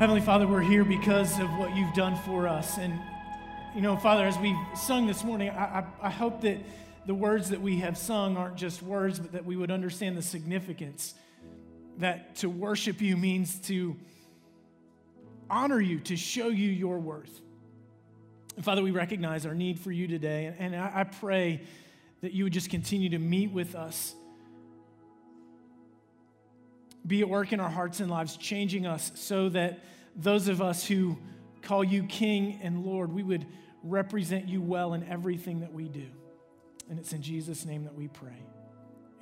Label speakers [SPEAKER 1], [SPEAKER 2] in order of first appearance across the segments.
[SPEAKER 1] Heavenly Father, we're here because of what you've done for us. And, you know, Father, as we've sung this morning, I, I, I, hope that the words that we have sung aren't just words, but that we would understand the significance. That to worship you means to honor you, to show you your worth. And Father, we recognize our need for you today. And, I pray that you would just continue to meet with us be at work in our hearts and lives, changing us so that those of us who call you King and Lord, we would represent you well in everything that we do. And it's in Jesus' name that we pray.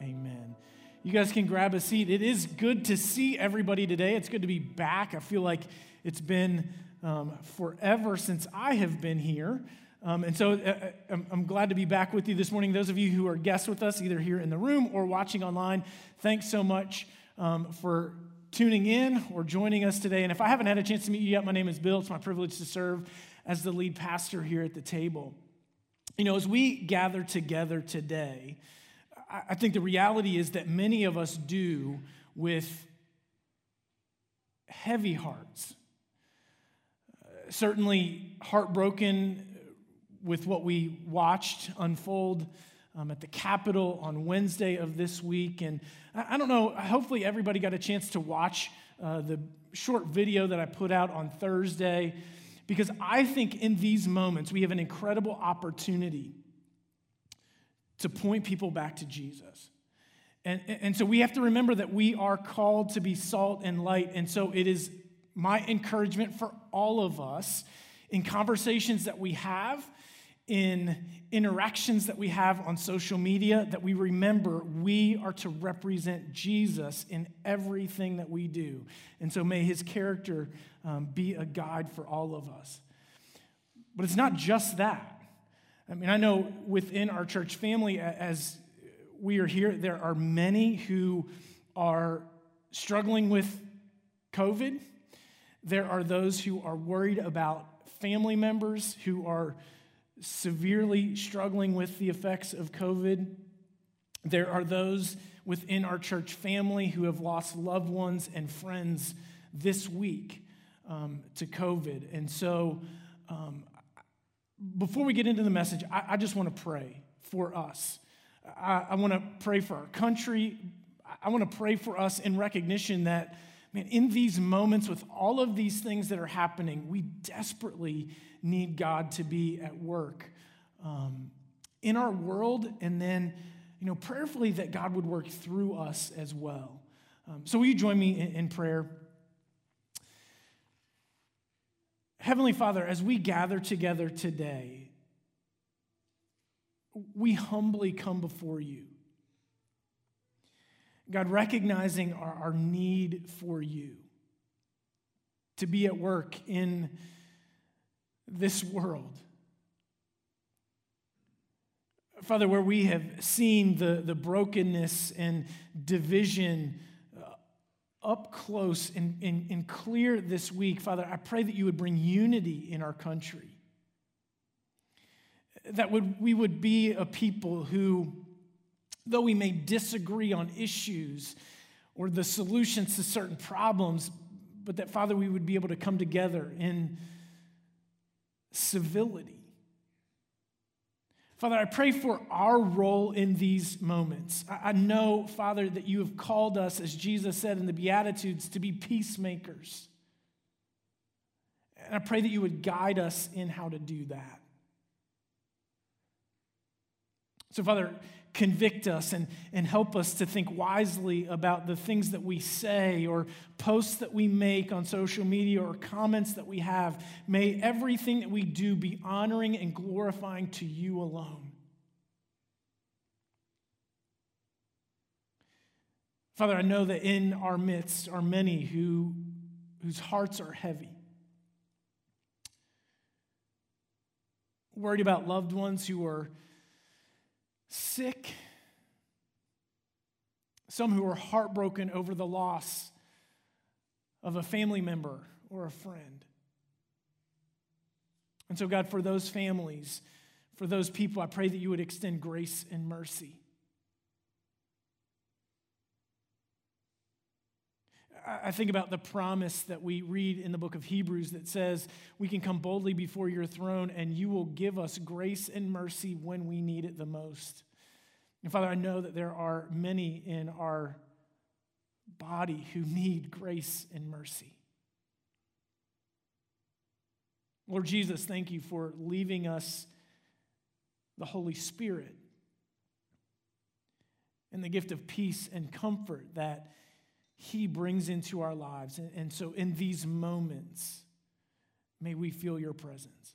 [SPEAKER 1] Amen. You guys can grab a seat. It is good to see everybody today. It's good to be back. I feel like it's been um, forever since I have been here. Um, and so uh, uh I'm, I'm glad to be back with you this morning. Those of you who are guests with us, either here in the room or watching online, thanks so much um, for tuning in or joining us today. And if I haven't had a chance to meet you yet, my name is Bill. It's my privilege to serve as the lead pastor here at the table. You know, as we gather together today, I think the reality is that many of us do with heavy hearts. Uh, certainly heartbroken with what we watched unfold um, at the Capitol on Wednesday of this week. And I, I, don't know, hopefully everybody got a chance to watch uh, the short video that I put out on Thursday, because I think in these moments we have an incredible opportunity to point people back to Jesus. And, and so we have to remember that we are called to be salt and light. And so it is my encouragement for all of us in conversations that we have in interactions that we have on social media that we remember we are to represent Jesus in everything that we do. And so may his character um, be a guide for all of us. But it's not just that. I mean, I know within our church family, as we are here, there are many who are struggling with COVID. There are those who are worried about family members who are severely struggling with the effects of COVID. There are those within our church family who have lost loved ones and friends this week um, to COVID. And so, um, before we get into the message, I, I just want to pray for us. I, I want to pray for our country. I want to pray for us in recognition that, man, in these moments with all of these things that are happening, we desperately need God to be at work um, in our world, and then, you know, prayerfully that God would work through us as well. Um, so, will you join me in, in prayer? Heavenly Father, as we gather together today, we humbly come before you. God, recognizing our, our need for you to be at work in this world. Father, where we have seen the, the brokenness and division uh, up close and, and, and clear this week, Father, I pray that you would bring unity in our country. That would, we would be a people who, though we may disagree on issues or the solutions to certain problems, but that, Father, we would be able to come together in civility. Father, I pray for our role in these moments. I know, Father, that you have called us, as Jesus said in the Beatitudes, to be peacemakers. And I pray that you would guide us in how to do that. So, Father, convict us and, and help us to think wisely about the things that we say or posts that we make on social media or comments that we have. May everything that we do be honoring and glorifying to you alone. Father, I know that in our midst are many who, whose hearts are heavy. Worried about loved ones who are sick, some who are heartbroken over the loss of a family member or a friend. And so, God, for those families, for those people, I pray that you would extend grace and mercy. I think about the promise that we read in the book of Hebrews that says we can come boldly before your throne and you will give us grace and mercy when we need it the most. And Father, I know that there are many in our body who need grace and mercy. Lord Jesus, thank you for leaving us the Holy Spirit and the gift of peace and comfort that He brings into our lives. And, and so, in these moments, may we feel your presence.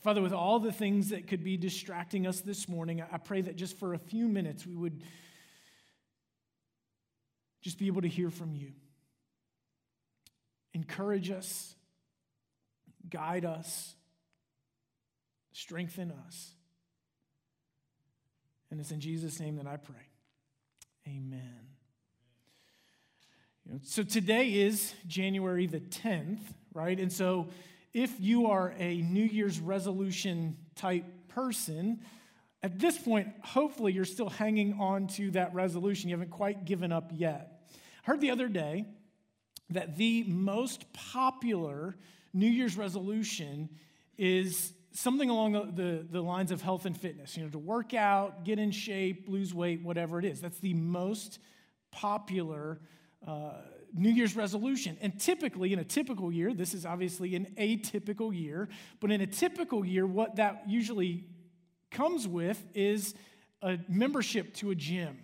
[SPEAKER 1] Father, with all the things that could be distracting us this morning, I pray that just for a few minutes we would just be able to hear from you. Encourage us, guide us, strengthen us. And it's in Jesus' name that I pray. Amen. You know, so today is January the 10th, right? And so if you are a New Year's resolution type person, at this point, hopefully you're still hanging on to that resolution. You haven't quite given up yet. I heard the other day that the most popular New Year's resolution is something along the, the, the, lines of health and fitness, you know, to work out, get in shape, lose weight, whatever it is. That's the most popular uh, New Year's resolution. And typically, in a typical year, this is obviously an atypical year, but in a typical year, what that usually comes with is a membership to a gym.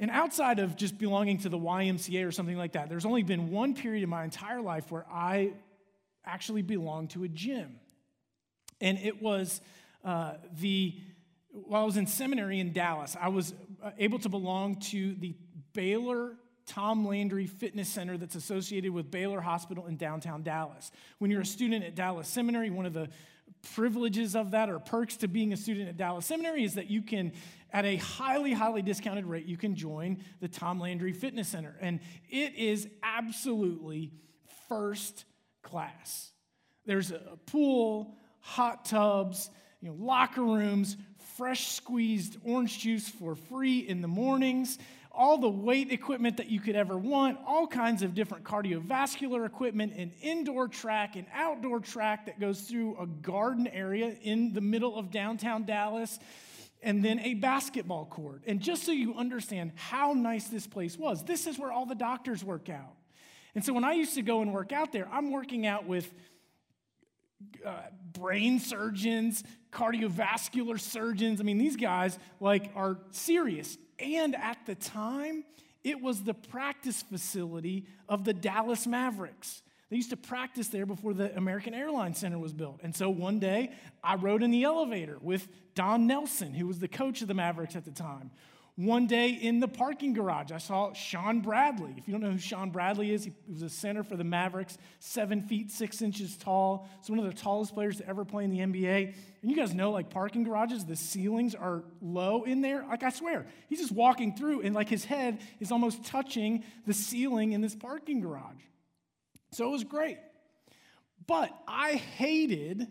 [SPEAKER 1] And outside of just belonging to the YMCA or something like that, there's only been one period in my entire life where I actually belonged to a gym. And it was uh, the, while I was in seminary in Dallas, I was uh, able to belong to the Baylor Tom Landry Fitness Center that's associated with Baylor Hospital in downtown Dallas. When you're a student at Dallas Seminary, one of the privileges of that or perks to being a student at Dallas Seminary is that you can, at a highly, highly discounted rate, you can join the Tom Landry Fitness Center. And it is absolutely first class. There's a pool, hot tubs, you know, locker rooms, fresh squeezed orange juice for free in the mornings all the weight equipment that you could ever want, all kinds of different cardiovascular equipment, an indoor track, an outdoor track that goes through a garden area in the middle of downtown Dallas, and then a basketball court. And just so you understand how nice this place was, this is where all the doctors work out. And so when I used to go and work out there, I'm working out with uh, brain surgeons, cardiovascular surgeons. I mean, these guys like are serious. And at the time, it was the practice facility of the Dallas Mavericks. They used to practice there before the American Airlines Center was built. And so one day, I rode in the elevator with Don Nelson, who was the coach of the Mavericks at the time. One day in the parking garage, I saw Shawn Bradley. If you don't know who Shawn Bradley is, he was a center for the Mavericks, seven feet, six inches tall. He's one of the tallest players to ever play in the NBA. And you guys know, like parking garages, the ceilings are low in there. Like, I swear, he's just walking through, and like his head is almost touching the ceiling in this parking garage. So it was great. But I hated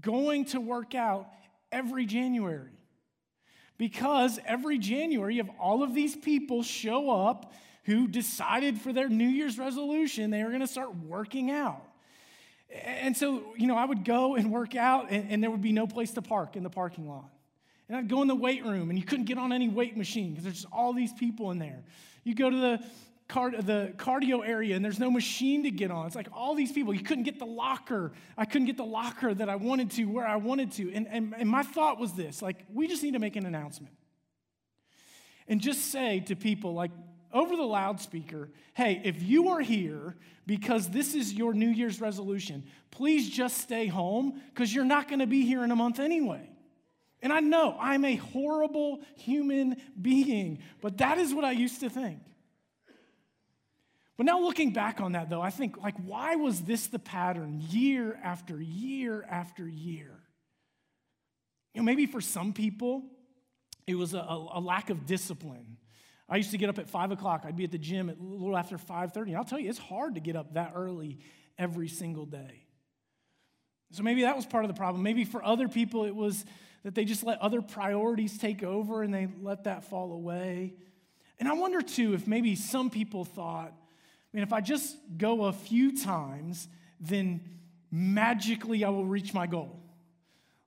[SPEAKER 1] going to work out every January because every January, you have all of these people show up who decided for their New Year's resolution they were going to start working out. And so, you know, I would go and work out, and, and, there would be no place to park in the parking lot. And I'd go in the weight room, and you couldn't get on any weight machine because there's just all these people in there. You go to the card, the cardio area and there's no machine to get on. It's like all these people, you couldn't get the locker. I couldn't get the locker that I wanted to where I wanted to. And, and, and my thought was this like, we just need to make an announcement and just say to people, like, over the loudspeaker, hey, if you are here because this is your New Year's resolution, please just stay home because you're not going to be here in a month anyway. And I know I'm a horrible human being, but that is what I used to think. But now looking back on that, though, I think, like, why was this the pattern year after year after year? You know, maybe for some people, it was a, a, lack of discipline. I used to get up at five o'clock. I'd be at the gym at a little after five thirty. And I'll tell you, it's hard to get up that early every single day. So maybe that was part of the problem. Maybe for other people, it was that they just let other priorities take over and they let that fall away. And I wonder too if maybe some people thought, mean, if I just go a few times, then magically I will reach my goal.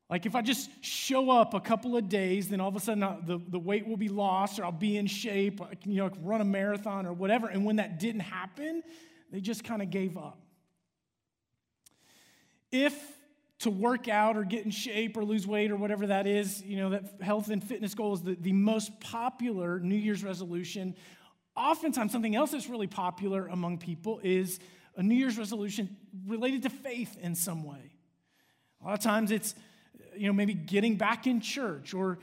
[SPEAKER 1] Like if I just show up a couple of days, then all of a sudden I, the, the weight will be lost or I'll be in shape, I can, you know, run a marathon or whatever. And when that didn't happen, they just kind of gave up. If to work out or get in shape or lose weight or whatever that is, you know, that health and fitness goal is the, the most popular New Year's resolution. Oftentimes, something else that's really popular among people is a New Year's resolution related to faith in some way. A lot of times it's, you know, maybe getting back in church or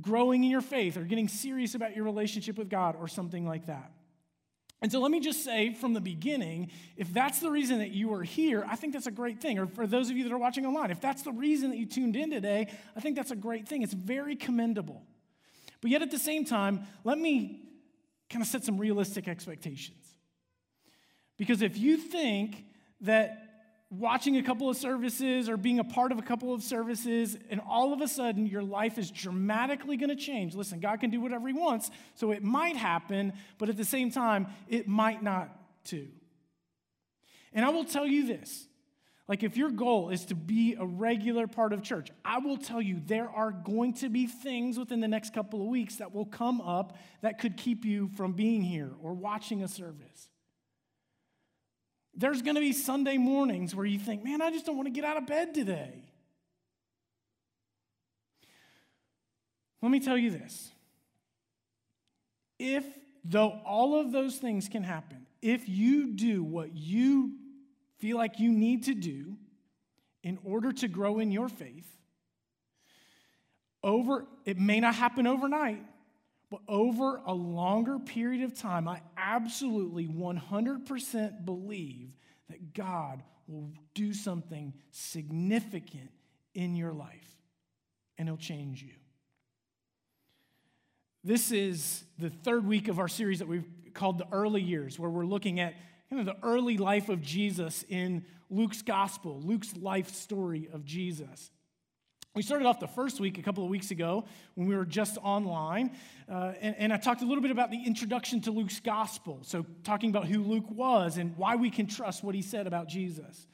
[SPEAKER 1] growing in your faith or getting serious about your relationship with God or something like that. And so let me just say from the beginning if that's the reason that you are here, I think that's a great thing. Or for those of you that are watching online, if that's the reason that you tuned in today, I think that's a great thing. It's very commendable. But yet at the same time, let me kind of set some realistic expectations. Because if you think that watching a couple of services or being a part of a couple of services, and all of a sudden your life is dramatically going to change. Listen, God can do whatever He wants, so it might happen, but at the same time, it might not too. And I will tell you this like, if your goal is to be a regular part of church, I will tell you there are going to be things within the next couple of weeks that will come up that could keep you from being here or watching a service. There's going to be Sunday mornings where you think, man, I just don't want to get out of bed today. Let me tell you this. If, though all of those things can happen, if you do what you feel like you need to do in order to grow in your faith, over, it may not happen overnight, but over a longer period of time, I absolutely 100% believe that God will do something significant in your life and He'll change you. This is the third week of our series that we've called the early years, where we're looking at kind of the early life of Jesus in Luke's gospel, Luke's life story of Jesus. We started off the first week a couple of weeks ago when we were just online, uh, and, and, I talked a little bit about the introduction to Luke's gospel. So, talking about who Luke was and why we can trust what he said about Jesus.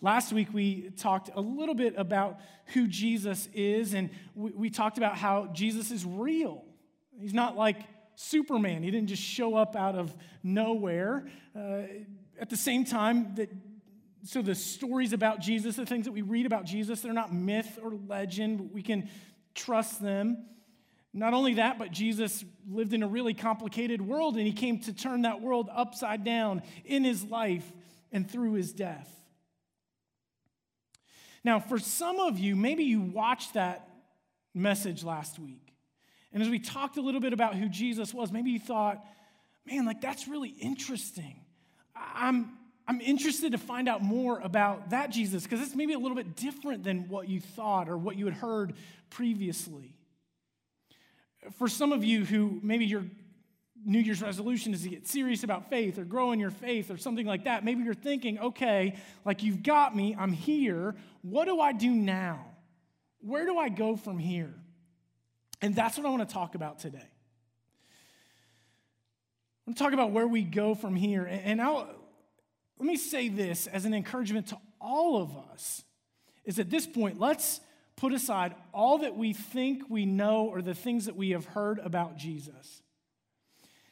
[SPEAKER 1] Last week, we talked a little bit about who Jesus is, and we, we talked about how Jesus is real. He's not like Superman, he didn't just show up out of nowhere. Uh, at the same time, that so the stories about Jesus, the things that we read about Jesus, they're not myth or legend, but we can trust them. Not only that, but Jesus lived in a really complicated world and he came to turn that world upside down in his life and through his death. Now, for some of you, maybe you watched that message last week. And as we talked a little bit about who Jesus was, maybe you thought, man, like that's really interesting. I'm I'm interested to find out more about that Jesus because it's maybe a little bit different than what you thought or what you had heard previously. For some of you who maybe your New Year's resolution is to get serious about faith or grow in your faith or something like that, maybe you're thinking, okay, like you've got me, I'm here. What do I do now? Where do I go from here? And that's what I want to talk about today. I want to talk about where we go from here. And I'll let me say this as an encouragement to all of us is at this point, let's put aside all that we think we know or the things that we have heard about Jesus.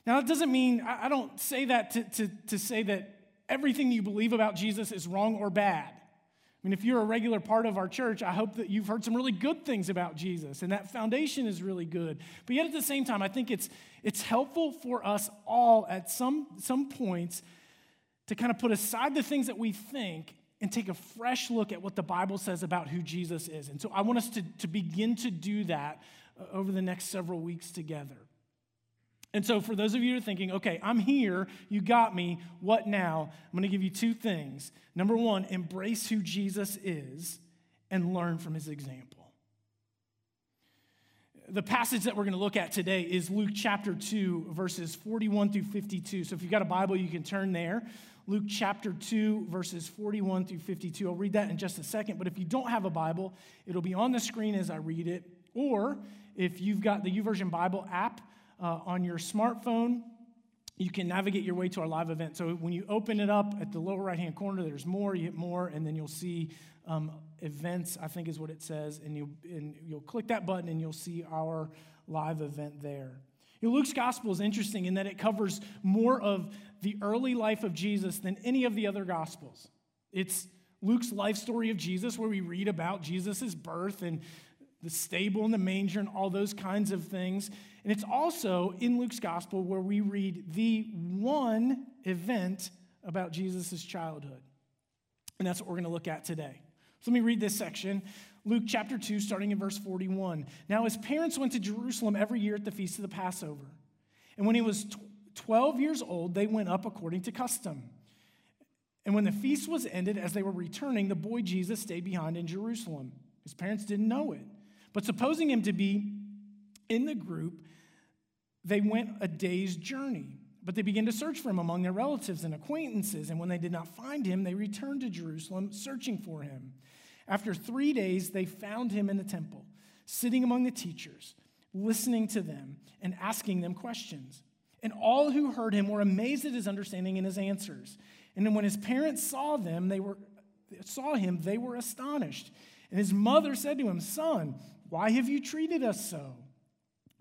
[SPEAKER 1] Now, that doesn't mean, I don't say that to, to, to say that everything you believe about Jesus is wrong or bad. I mean, if you're a regular part of our church, I hope that you've heard some really good things about Jesus, and that foundation is really good. But yet at the same time, I think it's, it's helpful for us all at some, some points to kind of put aside the things that we think and take a fresh look at what the Bible says about who Jesus is. And so I want us to, to begin to do that uh, over the next several weeks together. And so, for those of you who are thinking, okay, I'm here, you got me, what now? I'm going to give you two things. Number one, embrace who Jesus is and learn from his example. The passage that we're going to look at today is Luke chapter 2, verses 41 through 52. So, if you've got a Bible, you can turn there. Luke chapter 2, verses 41 through 52. I'll read that in just a second, but if you don't have a Bible, it'll be on the screen as I read it. Or if you've got the YouVersion Bible app uh, on your smartphone, you can navigate your way to our live event. So when you open it up at the lower right hand corner, there's more, you hit more, and then you'll see um, events, I think is what it says, and you'll, and you'll click that button and you'll see our live event there. You know, Luke's gospel is interesting in that it covers more of the early life of Jesus than any of the other gospels. It's Luke's life story of Jesus, where we read about Jesus' birth and the stable and the manger and all those kinds of things. And it's also in Luke's gospel where we read the one event about Jesus' childhood. And that's what we're going to look at today. So let me read this section. Luke chapter 2, starting in verse 41. Now, his parents went to Jerusalem every year at the feast of the Passover. And when he was 12 years old, they went up according to custom. And when the feast was ended, as they were returning, the boy Jesus stayed behind in Jerusalem. His parents didn't know it. But supposing him to be in the group, they went a day's journey. But they began to search for him among their relatives and acquaintances. And when they did not find him, they returned to Jerusalem searching for him. After three days, they found him in the temple, sitting among the teachers, listening to them and asking them questions. And all who heard him were amazed at his understanding and his answers. And then when his parents saw them, they were saw him, they were astonished. And his mother said to him, Son, why have you treated us so?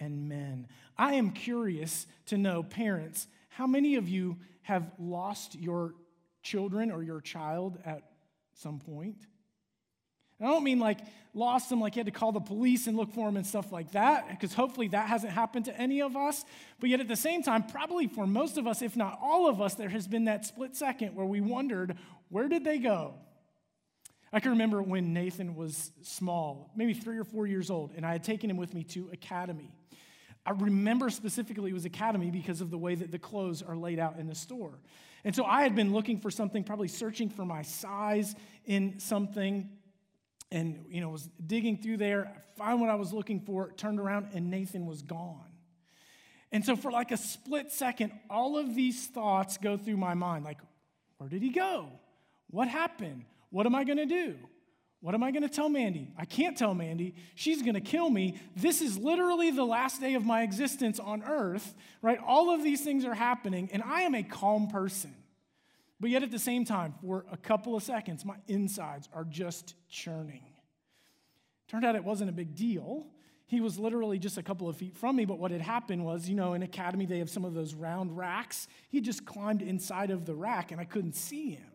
[SPEAKER 1] and men. I am curious to know, parents, how many of you have lost your children or your child at some point? I don't mean like lost them, like you had to call the police and look for them and stuff like that, because hopefully that hasn't happened to any of us. But yet at the same time, probably for most of us, if not all of us, there has been that split second where we wondered, where did they go? I can remember when Nathan was small, maybe three or four years old, and I had taken him with me to Academy. I remember specifically it was Academy because of the way that the clothes are laid out in the store. And so I had been looking for something, probably searching for my size in something, and you know, was digging through there, found what I was looking for, turned around, and Nathan was gone. And so for like a split second, all of these thoughts go through my mind, like, where did he go? What happened? What am I gonna do? What am I going to tell Mandy? I can't tell Mandy. She's going to kill me. This is literally the last day of my existence on earth, right? All of these things are happening, and I am a calm person. But yet at the same time, for a couple of seconds, my insides are just churning. Turned out it wasn't a big deal. He was literally just a couple of feet from me, but what had happened was, you know, in Academy, they have some of those round racks. He just climbed inside of the rack, and I couldn't see him.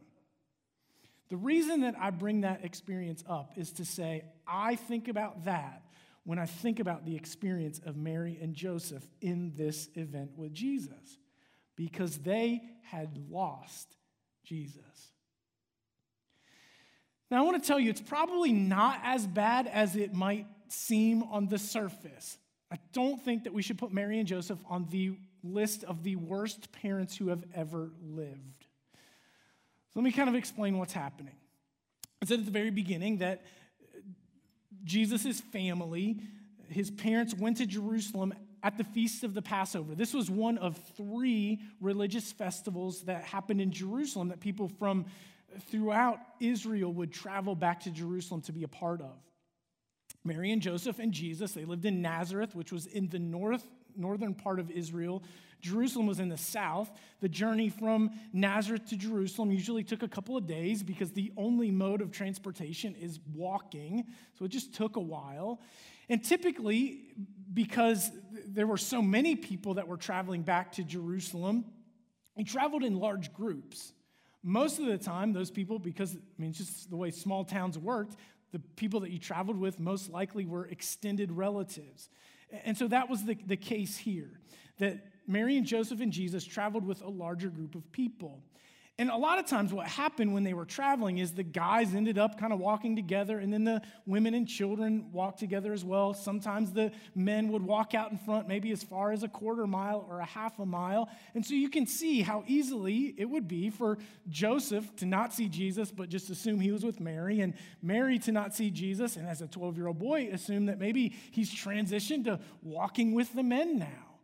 [SPEAKER 1] The reason that I bring that experience up is to say, I think about that when I think about the experience of Mary and Joseph in this event with Jesus, because they had lost Jesus. Now, I want to tell you, it's probably not as bad as it might seem on the surface. I don't think that we should put Mary and Joseph on the list of the worst parents who have ever lived. So let me kind of explain what's happening. I said at the very beginning that uh, Jesus' family, his parents went to Jerusalem at the feast of the Passover. This was one of three religious festivals that happened in Jerusalem that people from throughout Israel would travel back to Jerusalem to be a part of. Mary and Joseph and Jesus, they lived in Nazareth, which was in the north northern part of Israel. Jerusalem was in the south. The journey from Nazareth to Jerusalem usually took a couple of days because the only mode of transportation is walking. So it just took a while. And typically, because there were so many people that were traveling back to Jerusalem, they traveled in large groups. Most of the time, those people, because I mean, it's just the way small towns worked, the people that you traveled with most likely were extended relatives. And so that was the, the case here that Mary and Joseph and Jesus traveled with a larger group of people. And a lot of times, what happened when they were traveling is the guys ended up kind of walking together, and then the women and children walked together as well. Sometimes the men would walk out in front, maybe as far as a quarter mile or a half a mile. And so you can see how easily it would be for Joseph to not see Jesus, but just assume he was with Mary, and Mary to not see Jesus, and as a 12 year old boy, assume that maybe he's transitioned to walking with the men now.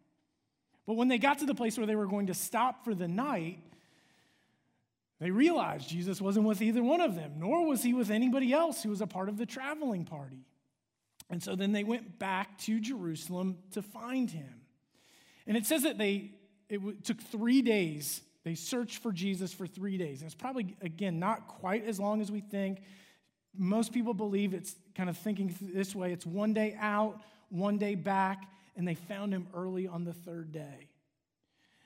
[SPEAKER 1] But when they got to the place where they were going to stop for the night, they realized Jesus wasn't with either one of them, nor was he with anybody else who was a part of the traveling party. And so then they went back to Jerusalem to find him. And it says that they it took 3 days. They searched for Jesus for 3 days. And it's probably again not quite as long as we think. Most people believe it's kind of thinking this way, it's one day out, one day back, and they found him early on the third day.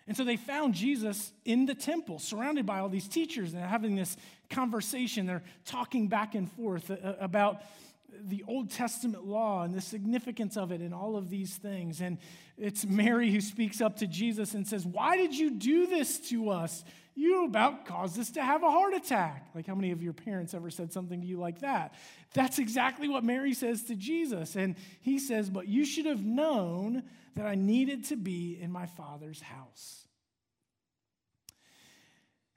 [SPEAKER 1] And so they found Jesus in the temple, surrounded by all these teachers, and having this conversation. They're talking back and forth uh, uh, about the Old Testament law and the significance of it and all of these things. And it's Mary who speaks up to Jesus and says, Why did you do this to us? You about caused us to have a heart attack. Like, how many of your parents ever said something to you like that? That's exactly what Mary says to Jesus. And he says, But you should have known that I needed to be in my father's house.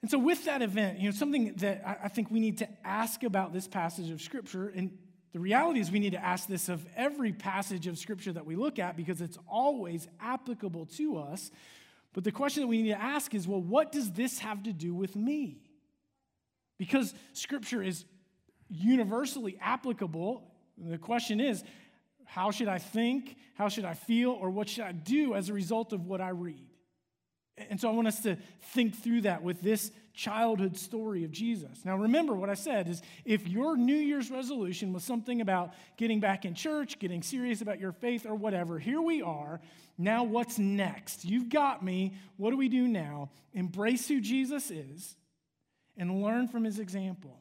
[SPEAKER 1] And so, with that event, you know, something that I think we need to ask about this passage of Scripture, and the reality is we need to ask this of every passage of Scripture that we look at because it's always applicable to us. But the question that we need to ask is well, what does this have to do with me? Because Scripture is universally applicable. The question is, how should I think? How should I feel? Or what should I do as a result of what I read? And so I want us to think through that with this childhood story of Jesus. Now, remember what I said is if your New Year's resolution was something about getting back in church, getting serious about your faith, or whatever, here we are. Now, what's next? You've got me. What do we do now? Embrace who Jesus is and learn from his example.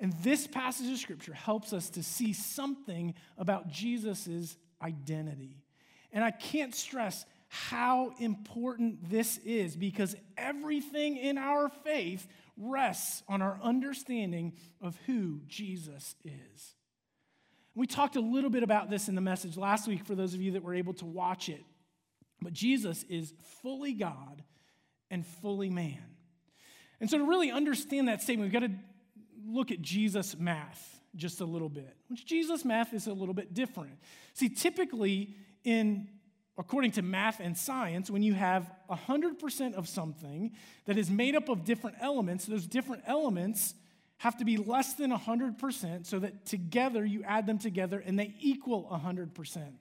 [SPEAKER 1] And this passage of scripture helps us to see something about Jesus' identity. And I can't stress how important this is because everything in our faith rests on our understanding of who Jesus is. We talked a little bit about this in the message last week for those of you that were able to watch it. But Jesus is fully God and fully man. And so, to really understand that statement, we've got to look at Jesus' math just a little bit, which Jesus' math is a little bit different. See, typically, in according to math and science, when you have 100% of something that is made up of different elements, those different elements have to be less than 100% so that together you add them together and they equal 100%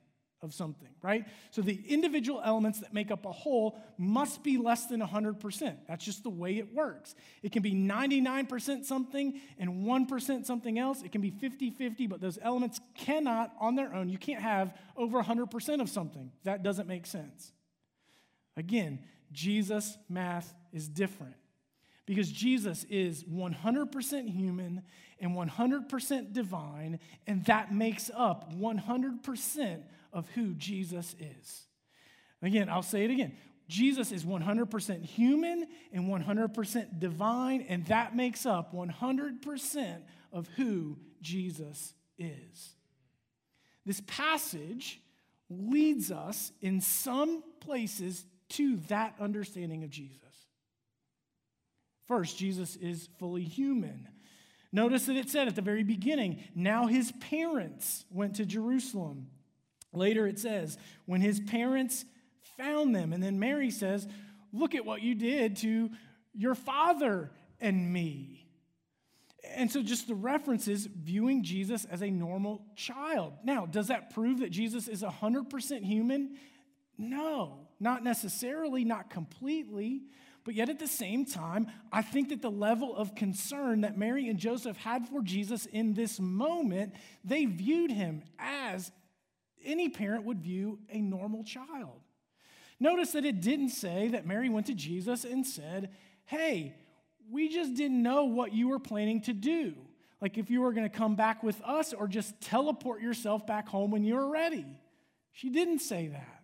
[SPEAKER 1] of something, right? So the individual elements that make up a whole must be less than 100%. That's just the way it works. It can be 99% something and 1% something else. It can be 50 50, but those elements cannot, on their own, you can't have over 100% of something. That doesn't make sense. Again, Jesus' math is different because Jesus is 100% human and 100% divine, and that makes up 100% of who Jesus is. Again, I'll say it again. Jesus is 100% human and 100% divine, and that makes up 100% of who Jesus is. This passage leads us in some places to that understanding of Jesus. First, Jesus is fully human. Notice that it said at the very beginning, now his parents went to Jerusalem Later it says, when his parents found them, and then Mary says, Look at what you did to your father and me. And so, just the references viewing Jesus as a normal child. Now, does that prove that Jesus is 100% human? No, not necessarily, not completely. But yet, at the same time, I think that the level of concern that Mary and Joseph had for Jesus in this moment, they viewed him as any parent would view a normal child. Notice that it didn't say that Mary went to Jesus and said, Hey, we just didn't know what you were planning to do. Like if you were going to come back with us or just teleport yourself back home when you were ready. She didn't say that.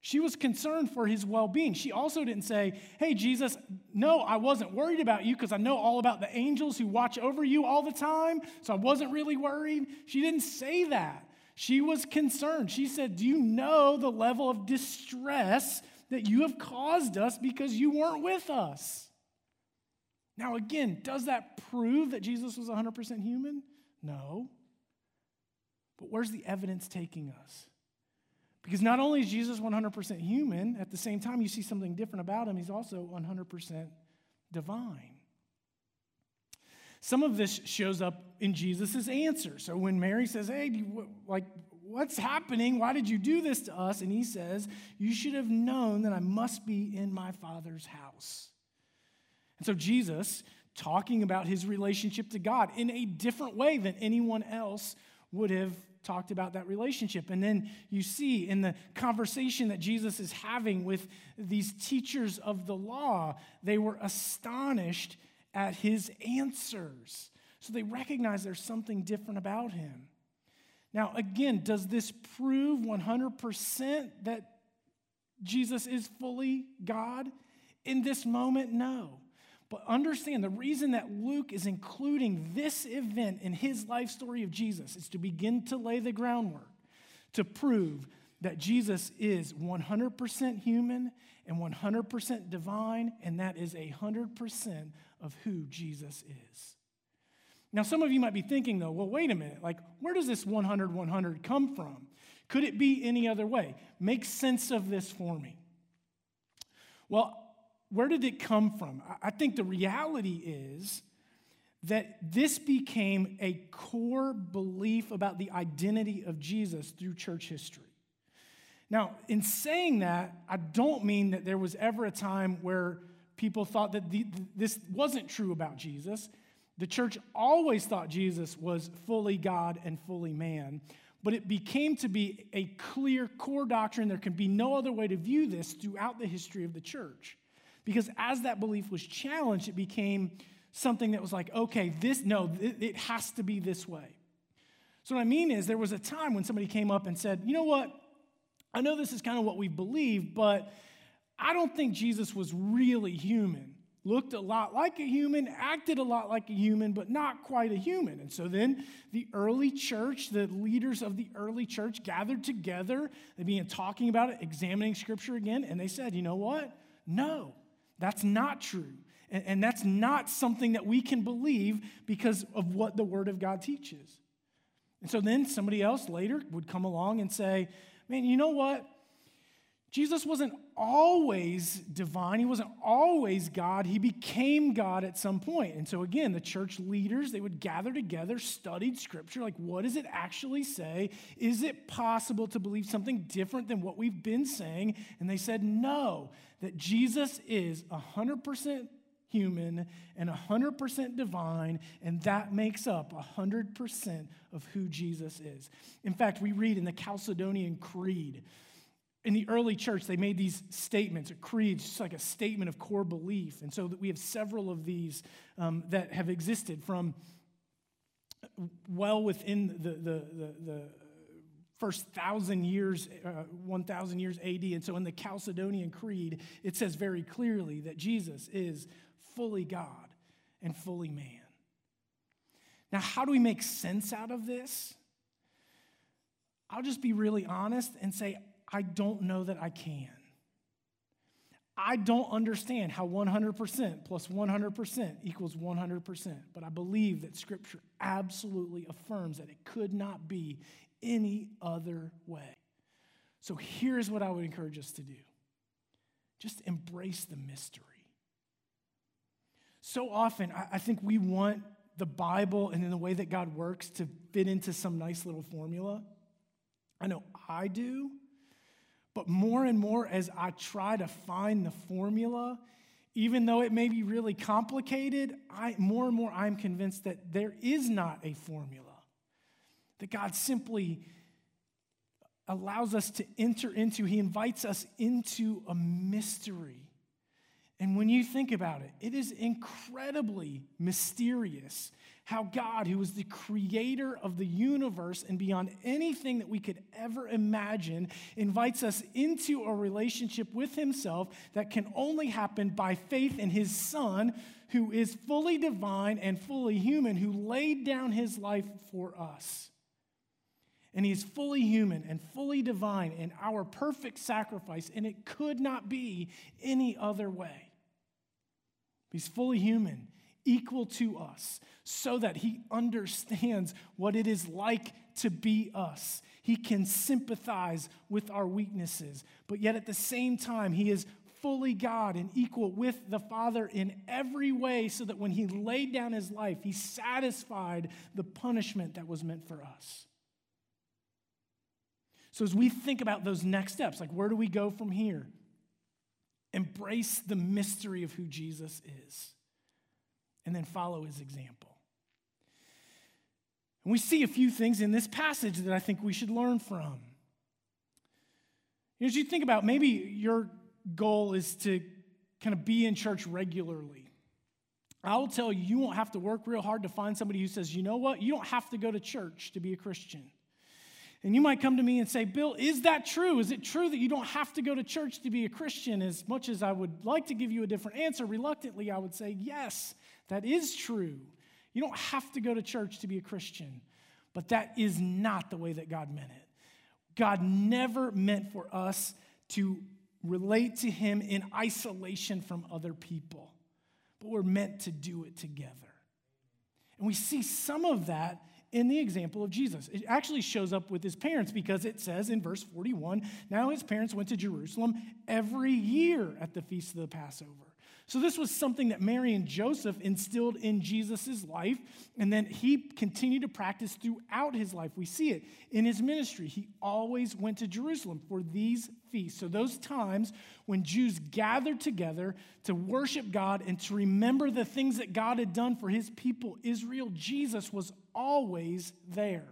[SPEAKER 1] She was concerned for his well being. She also didn't say, Hey, Jesus, no, I wasn't worried about you because I know all about the angels who watch over you all the time, so I wasn't really worried. She didn't say that. She was concerned. She said, Do you know the level of distress that you have caused us because you weren't with us? Now, again, does that prove that Jesus was 100% human? No. But where's the evidence taking us? Because not only is Jesus 100% human, at the same time, you see something different about him. He's also 100% divine. Some of this shows up in Jesus' answer. So when Mary says, Hey, like, what's happening? Why did you do this to us? And he says, You should have known that I must be in my Father's house. And so Jesus, talking about his relationship to God in a different way than anyone else would have talked about that relationship. And then you see in the conversation that Jesus is having with these teachers of the law, they were astonished at his answers. So they recognize there's something different about him. Now, again, does this prove 100% that Jesus is fully God? In this moment, no. But understand the reason that Luke is including this event in his life story of Jesus is to begin to lay the groundwork to prove that Jesus is 100% human and 100% divine, and that is 100% of who Jesus is. Now, some of you might be thinking, though, well, wait a minute, like, where does this 100 100 come from? Could it be any other way? Make sense of this for me. Well, where did it come from? I think the reality is that this became a core belief about the identity of Jesus through church history. Now, in saying that, I don't mean that there was ever a time where people thought that the, this wasn't true about Jesus. The church always thought Jesus was fully God and fully man, but it became to be a clear core doctrine. There can be no other way to view this throughout the history of the church. Because as that belief was challenged, it became something that was like, okay, this, no, it, has to be this way. So, what I mean is, there was a time when somebody came up and said, you know what? I know this is kind of what we believe, but I don't think Jesus was really human. Looked a lot like a human, acted a lot like a human, but not quite a human. And so then the early church, the leaders of the early church gathered together. They began talking about it, examining scripture again, and they said, you know what? No, that's not true. And, and that's not something that we can believe because of what the Word of God teaches. And so then somebody else later would come along and say, man, you know what? Jesus wasn't always divine. He wasn't always God. He became God at some point. And so, again, the church leaders, they would gather together, studied scripture, like, what does it actually say? Is it possible to believe something different than what we've been saying? And they said, no, that Jesus is 100% human and 100% divine, and that makes up 100% of who Jesus is. In fact, we read in the Chalcedonian Creed, in the early church, they made these statements, a creed, just like a statement of core belief. And so that we have several of these um, that have existed from well within the, the, the, the first thousand years, uh, 1,000 years AD. And so in the Chalcedonian Creed, it says very clearly that Jesus is fully God and fully man. Now, how do we make sense out of this? I'll just be really honest and say, I don't know that I can. I don't understand how 100% plus 100% equals 100%, but I believe that Scripture absolutely affirms that it could not be any other way. So here's what I would encourage us to do just embrace the mystery. So often, I think we want the Bible and then the way that God works to fit into some nice little formula. I know I do. But more and more, as I try to find the formula, even though it may be really complicated, I, more and more I'm convinced that there is not a formula. That God simply allows us to enter into, He invites us into a mystery. And when you think about it, it is incredibly mysterious how God, who is the creator of the universe and beyond anything that we could ever imagine, invites us into a relationship with Himself that can only happen by faith in His Son, who is fully divine and fully human, who laid down His life for us. And He is fully human and fully divine and our perfect sacrifice, and it could not be any other way. He's fully human equal to us so that he understands what it is like to be us. He can sympathize with our weaknesses, but yet at the same time, he is fully God and equal with the Father in every way, so that when he laid down his life, he satisfied the punishment that was meant for us. So, as we think about those next steps, like where do we go from here? Embrace the mystery of who Jesus is and then follow his example. And we see a few things in this passage that I think we should learn from. As you think about maybe your goal is to kind of be in church regularly. I will tell you, you won't have to work real hard to find somebody who says, you know what, you don't have to go to church to be a Christian. And you might come to me and say, Bill, is that true? Is it true that you don't have to go to church to be a Christian? As much as I would like to give you a different answer, reluctantly, I would say, yes. That is true. You don't have to go to church to be a Christian, but that is not the way that God meant it. God never meant for us to relate to Him in isolation from other people, but we're meant to do it together. And we see some of that in the example of Jesus. It actually shows up with his parents because it says in verse 41 now his parents went to Jerusalem every year at the feast of the Passover. So, this was something that Mary and Joseph instilled in Jesus' life, and then he continued to practice throughout his life. We see it in his ministry. He always went to Jerusalem for these feasts. So, those times when Jews gathered together to worship God and to remember the things that God had done for his people, Israel, Jesus was always there.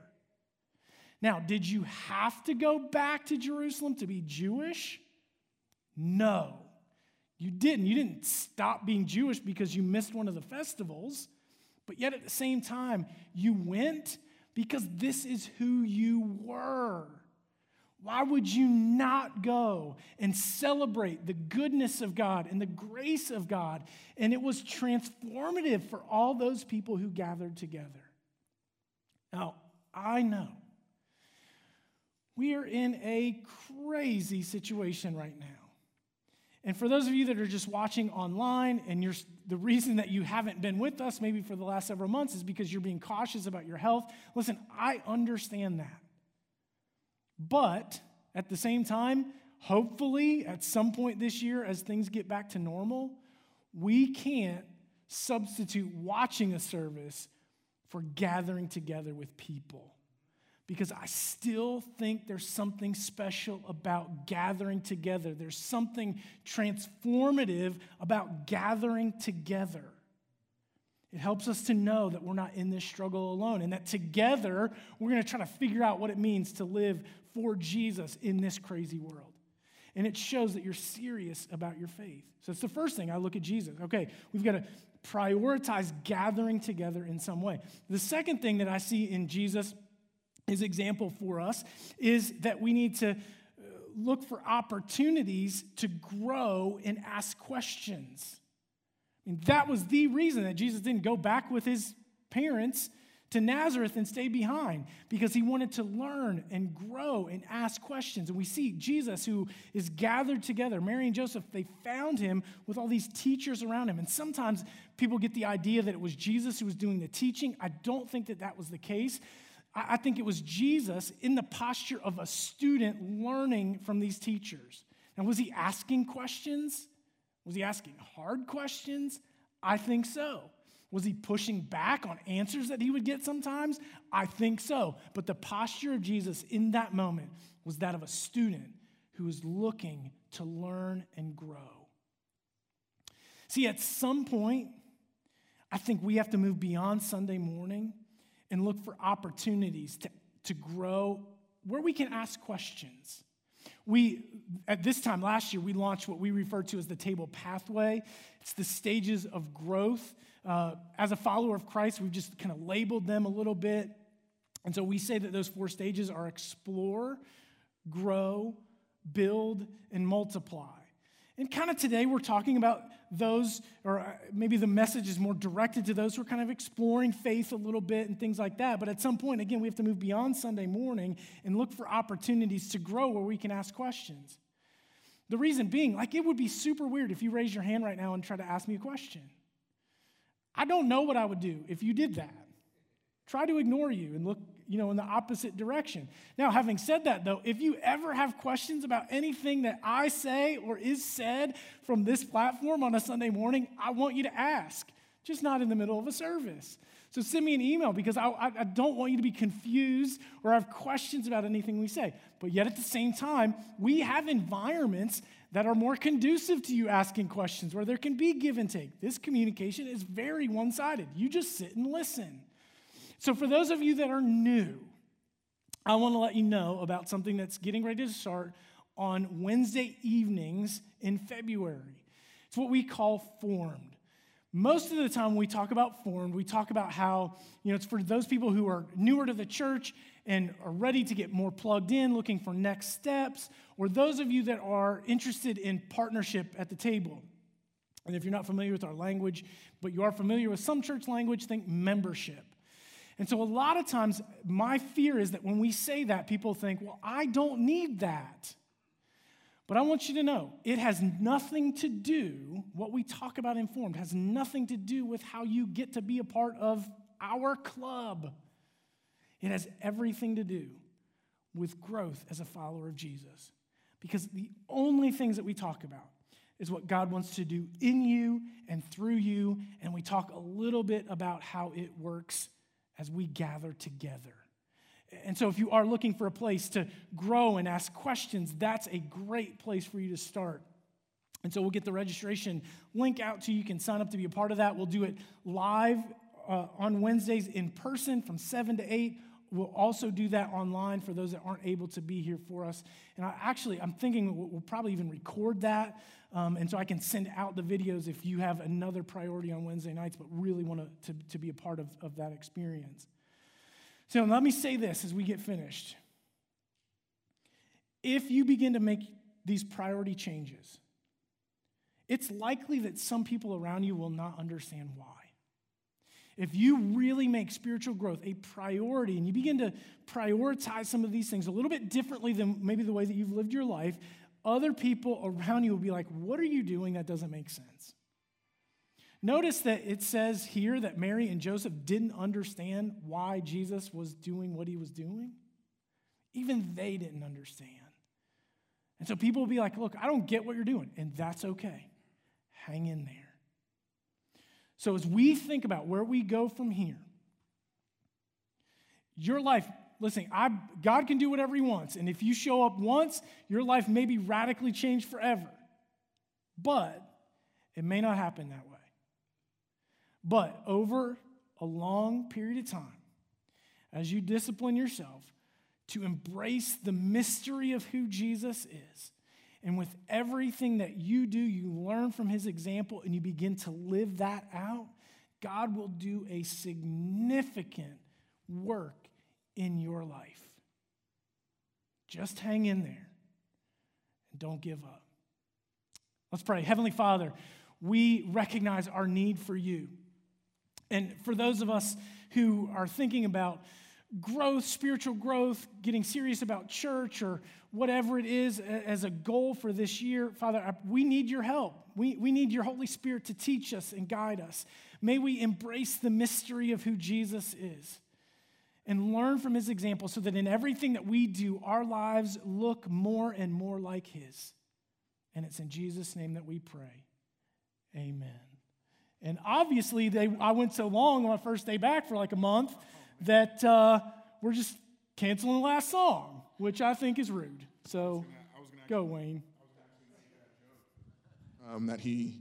[SPEAKER 1] Now, did you have to go back to Jerusalem to be Jewish? No. You didn't. You didn't stop being Jewish because you missed one of the festivals, but yet at the same time, you went because this is who you were. Why would you not go and celebrate the goodness of God and the grace of God? And it was transformative for all those people who gathered together. Now, I know we are in a crazy situation right now. And for those of you that are just watching online, and you're, the reason that you haven't been with us maybe for the last several months is because you're being cautious about your health. Listen, I understand that. But at the same time, hopefully at some point this year, as things get back to normal, we can't substitute watching a service for gathering together with people because I still think there's something special about gathering together. There's something transformative about gathering together. It helps us to know that we're not in this struggle alone and that together we're going to try to figure out what it means to live for Jesus in this crazy world. And it shows that you're serious about your faith. So it's the first thing I look at Jesus. Okay, we've got to prioritize gathering together in some way. The second thing that I see in Jesus his example for us is that we need to uh, look for opportunities to grow and ask questions. I mean, that was the reason that Jesus didn't go back with his parents to Nazareth and stay behind because he wanted to learn and grow and ask questions. And we see Jesus, who is gathered together, Mary and Joseph, they found him with all these teachers around him. And sometimes people get the idea that it was Jesus who was doing the teaching. I don't think that that was the case. I think it was Jesus in the posture of a student learning from these teachers. And was he asking questions? Was he asking hard questions? I think so. Was he pushing back on answers that he would get sometimes? I think so. But the posture of Jesus in that moment was that of a student who was looking to learn and grow. See, at some point, I think we have to move beyond Sunday morning and look for opportunities to, to grow where we can ask questions, We, at this time last year, we launched what we refer to as the table pathway. It's the stages of growth. Uh, as a follower of Christ, we've just kind of labeled them a little bit. And so we say that those four stages are explore, grow, build, and multiply. And kind of today, we're talking about those, or uh, maybe the message is more directed to those who are kind of exploring faith a little bit and things like that. But at some point, again, we have to move beyond Sunday morning and look for opportunities to grow where we can ask questions. The reason being, like, it would be super weird if you raise your hand right now and try to ask me a question. I don't know what I would do if you did that. Try to ignore you and look you know, in the opposite direction. Now, having said that, though, if you ever have questions about anything that I say or is said from this platform on a Sunday morning, I want you to ask, just not in the middle of a service. So send me an email because I, I, don't want you to be confused or have questions about anything we say. But yet at the same time, we have environments that are more conducive to you asking questions where there can be give and take. This communication is very one sided. You just sit and listen. So, for those of you that are new, I want to let you know about something that's getting ready to start on Wednesday evenings in February. It's what we call Formed. Most of the time, when we talk about Formed, we talk about how, you know, it's for those people who are newer to the church and are ready to get more plugged in, looking for next steps, or those of you that are interested in partnership at the table. And if you're not familiar with our language, but you are familiar with some church language, think membership. And so, a lot of times, my fear is that when we say that, people think, well, I don't need that. But I want you to know it has nothing to do, what we talk about informed has nothing to do with how you get to be a part of our club. It has everything to do with growth as a follower of Jesus. Because the only things that we talk about is what God wants to do in you and through you. And we talk a little bit about how it works as we gather together. And so, if you are looking for a place to grow and ask questions, that's a great place for you to start. And so, we'll get the registration link out to you. You can sign up to be a part of that. We'll do it live uh, on Wednesdays in person from 7 to 8. We'll also do that online for those that aren't able to be here for us. And I actually, I'm thinking we'll, probably even record that. Um, and so I can send out the videos if you have another priority on Wednesday nights, but really want to, to, to be a part of, of that experience. So let me say this as we get finished. If you begin to make these priority changes, it's likely that some people around you will not understand why. If you really make spiritual growth a priority and you begin to prioritize some of these things a little bit differently than maybe the way that you've lived your life, other people around you will be like, What are you doing? That doesn't make sense. Notice that it says here that Mary and Joseph didn't understand why Jesus was doing what he was doing. Even they didn't understand. And so people will be like, Look, I don't get what you're doing. And that's okay. Hang in there. So, as we think about where we go from here, your life, listen, I, God can do whatever He wants. And if you show up once, your life may be radically changed forever. But it may not happen that way. But over a long period of time, as you discipline yourself to embrace the mystery of who Jesus is, and with everything that you do, you learn from his example and you begin to live that out, God will do a significant work in your life. Just hang in there and don't give up. Let's pray. Heavenly Father, we recognize our need for you. And for those of us who are thinking about growth, spiritual growth, getting serious about church or whatever it is as a goal for this year, Father, we need your help. We, we need your Holy Spirit to teach us and guide us. May we embrace the mystery of who Jesus is and learn from his example so that in everything that we do, our lives look more and more like his. And it's in Jesus' name that we pray. Amen. And obviously, they, I went so long on my first day back for like a month that uh, we're just canceling the last song, which I think is rude. So go, Wayne.
[SPEAKER 2] Um, that he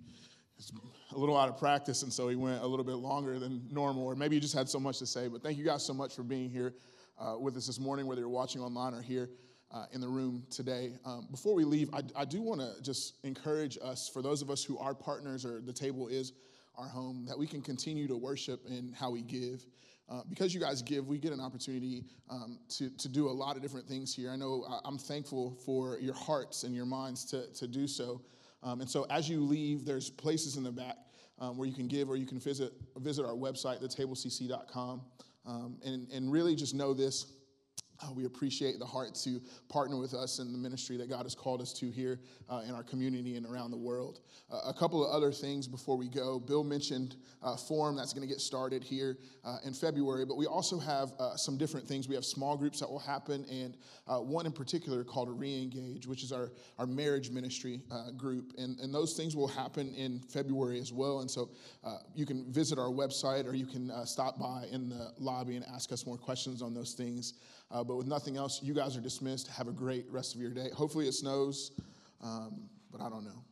[SPEAKER 2] is a little out of practice, and so he went a little bit longer than normal, or maybe he just had so much to say. But thank you guys so much for being here uh, with us this morning, whether you're watching online or here. uh, in the room today. Um, before we leave, I, I do want to just encourage us, for those of us who are partners or the table is our home, that we can continue to worship in how we give. Uh, because you guys give, we get an opportunity um, to, to do a lot of different things here. I know I'm thankful for your hearts and your minds to, to do so. Um, and so as you leave, there's places in the back um, where you can give or you can visit, visit our website, thetablecc.com. Um, and, and really just know this. Uh, we appreciate the heart to partner with us in the ministry that God has called us to here uh, in our community and around the world. Uh, a couple of other things before we go. Bill mentioned a forum that's going to get started here uh, in February, but we also have uh, some different things. We have small groups that will happen, and uh, one in particular called Reengage, which is our, our marriage ministry group. And, and those things will happen in February as well. And so you can visit our website or you can stop by in the lobby and ask us more questions on those things. Uh, but with nothing else, you guys are dismissed. Have a great rest of your day. Hopefully it snows, um, but I don't know.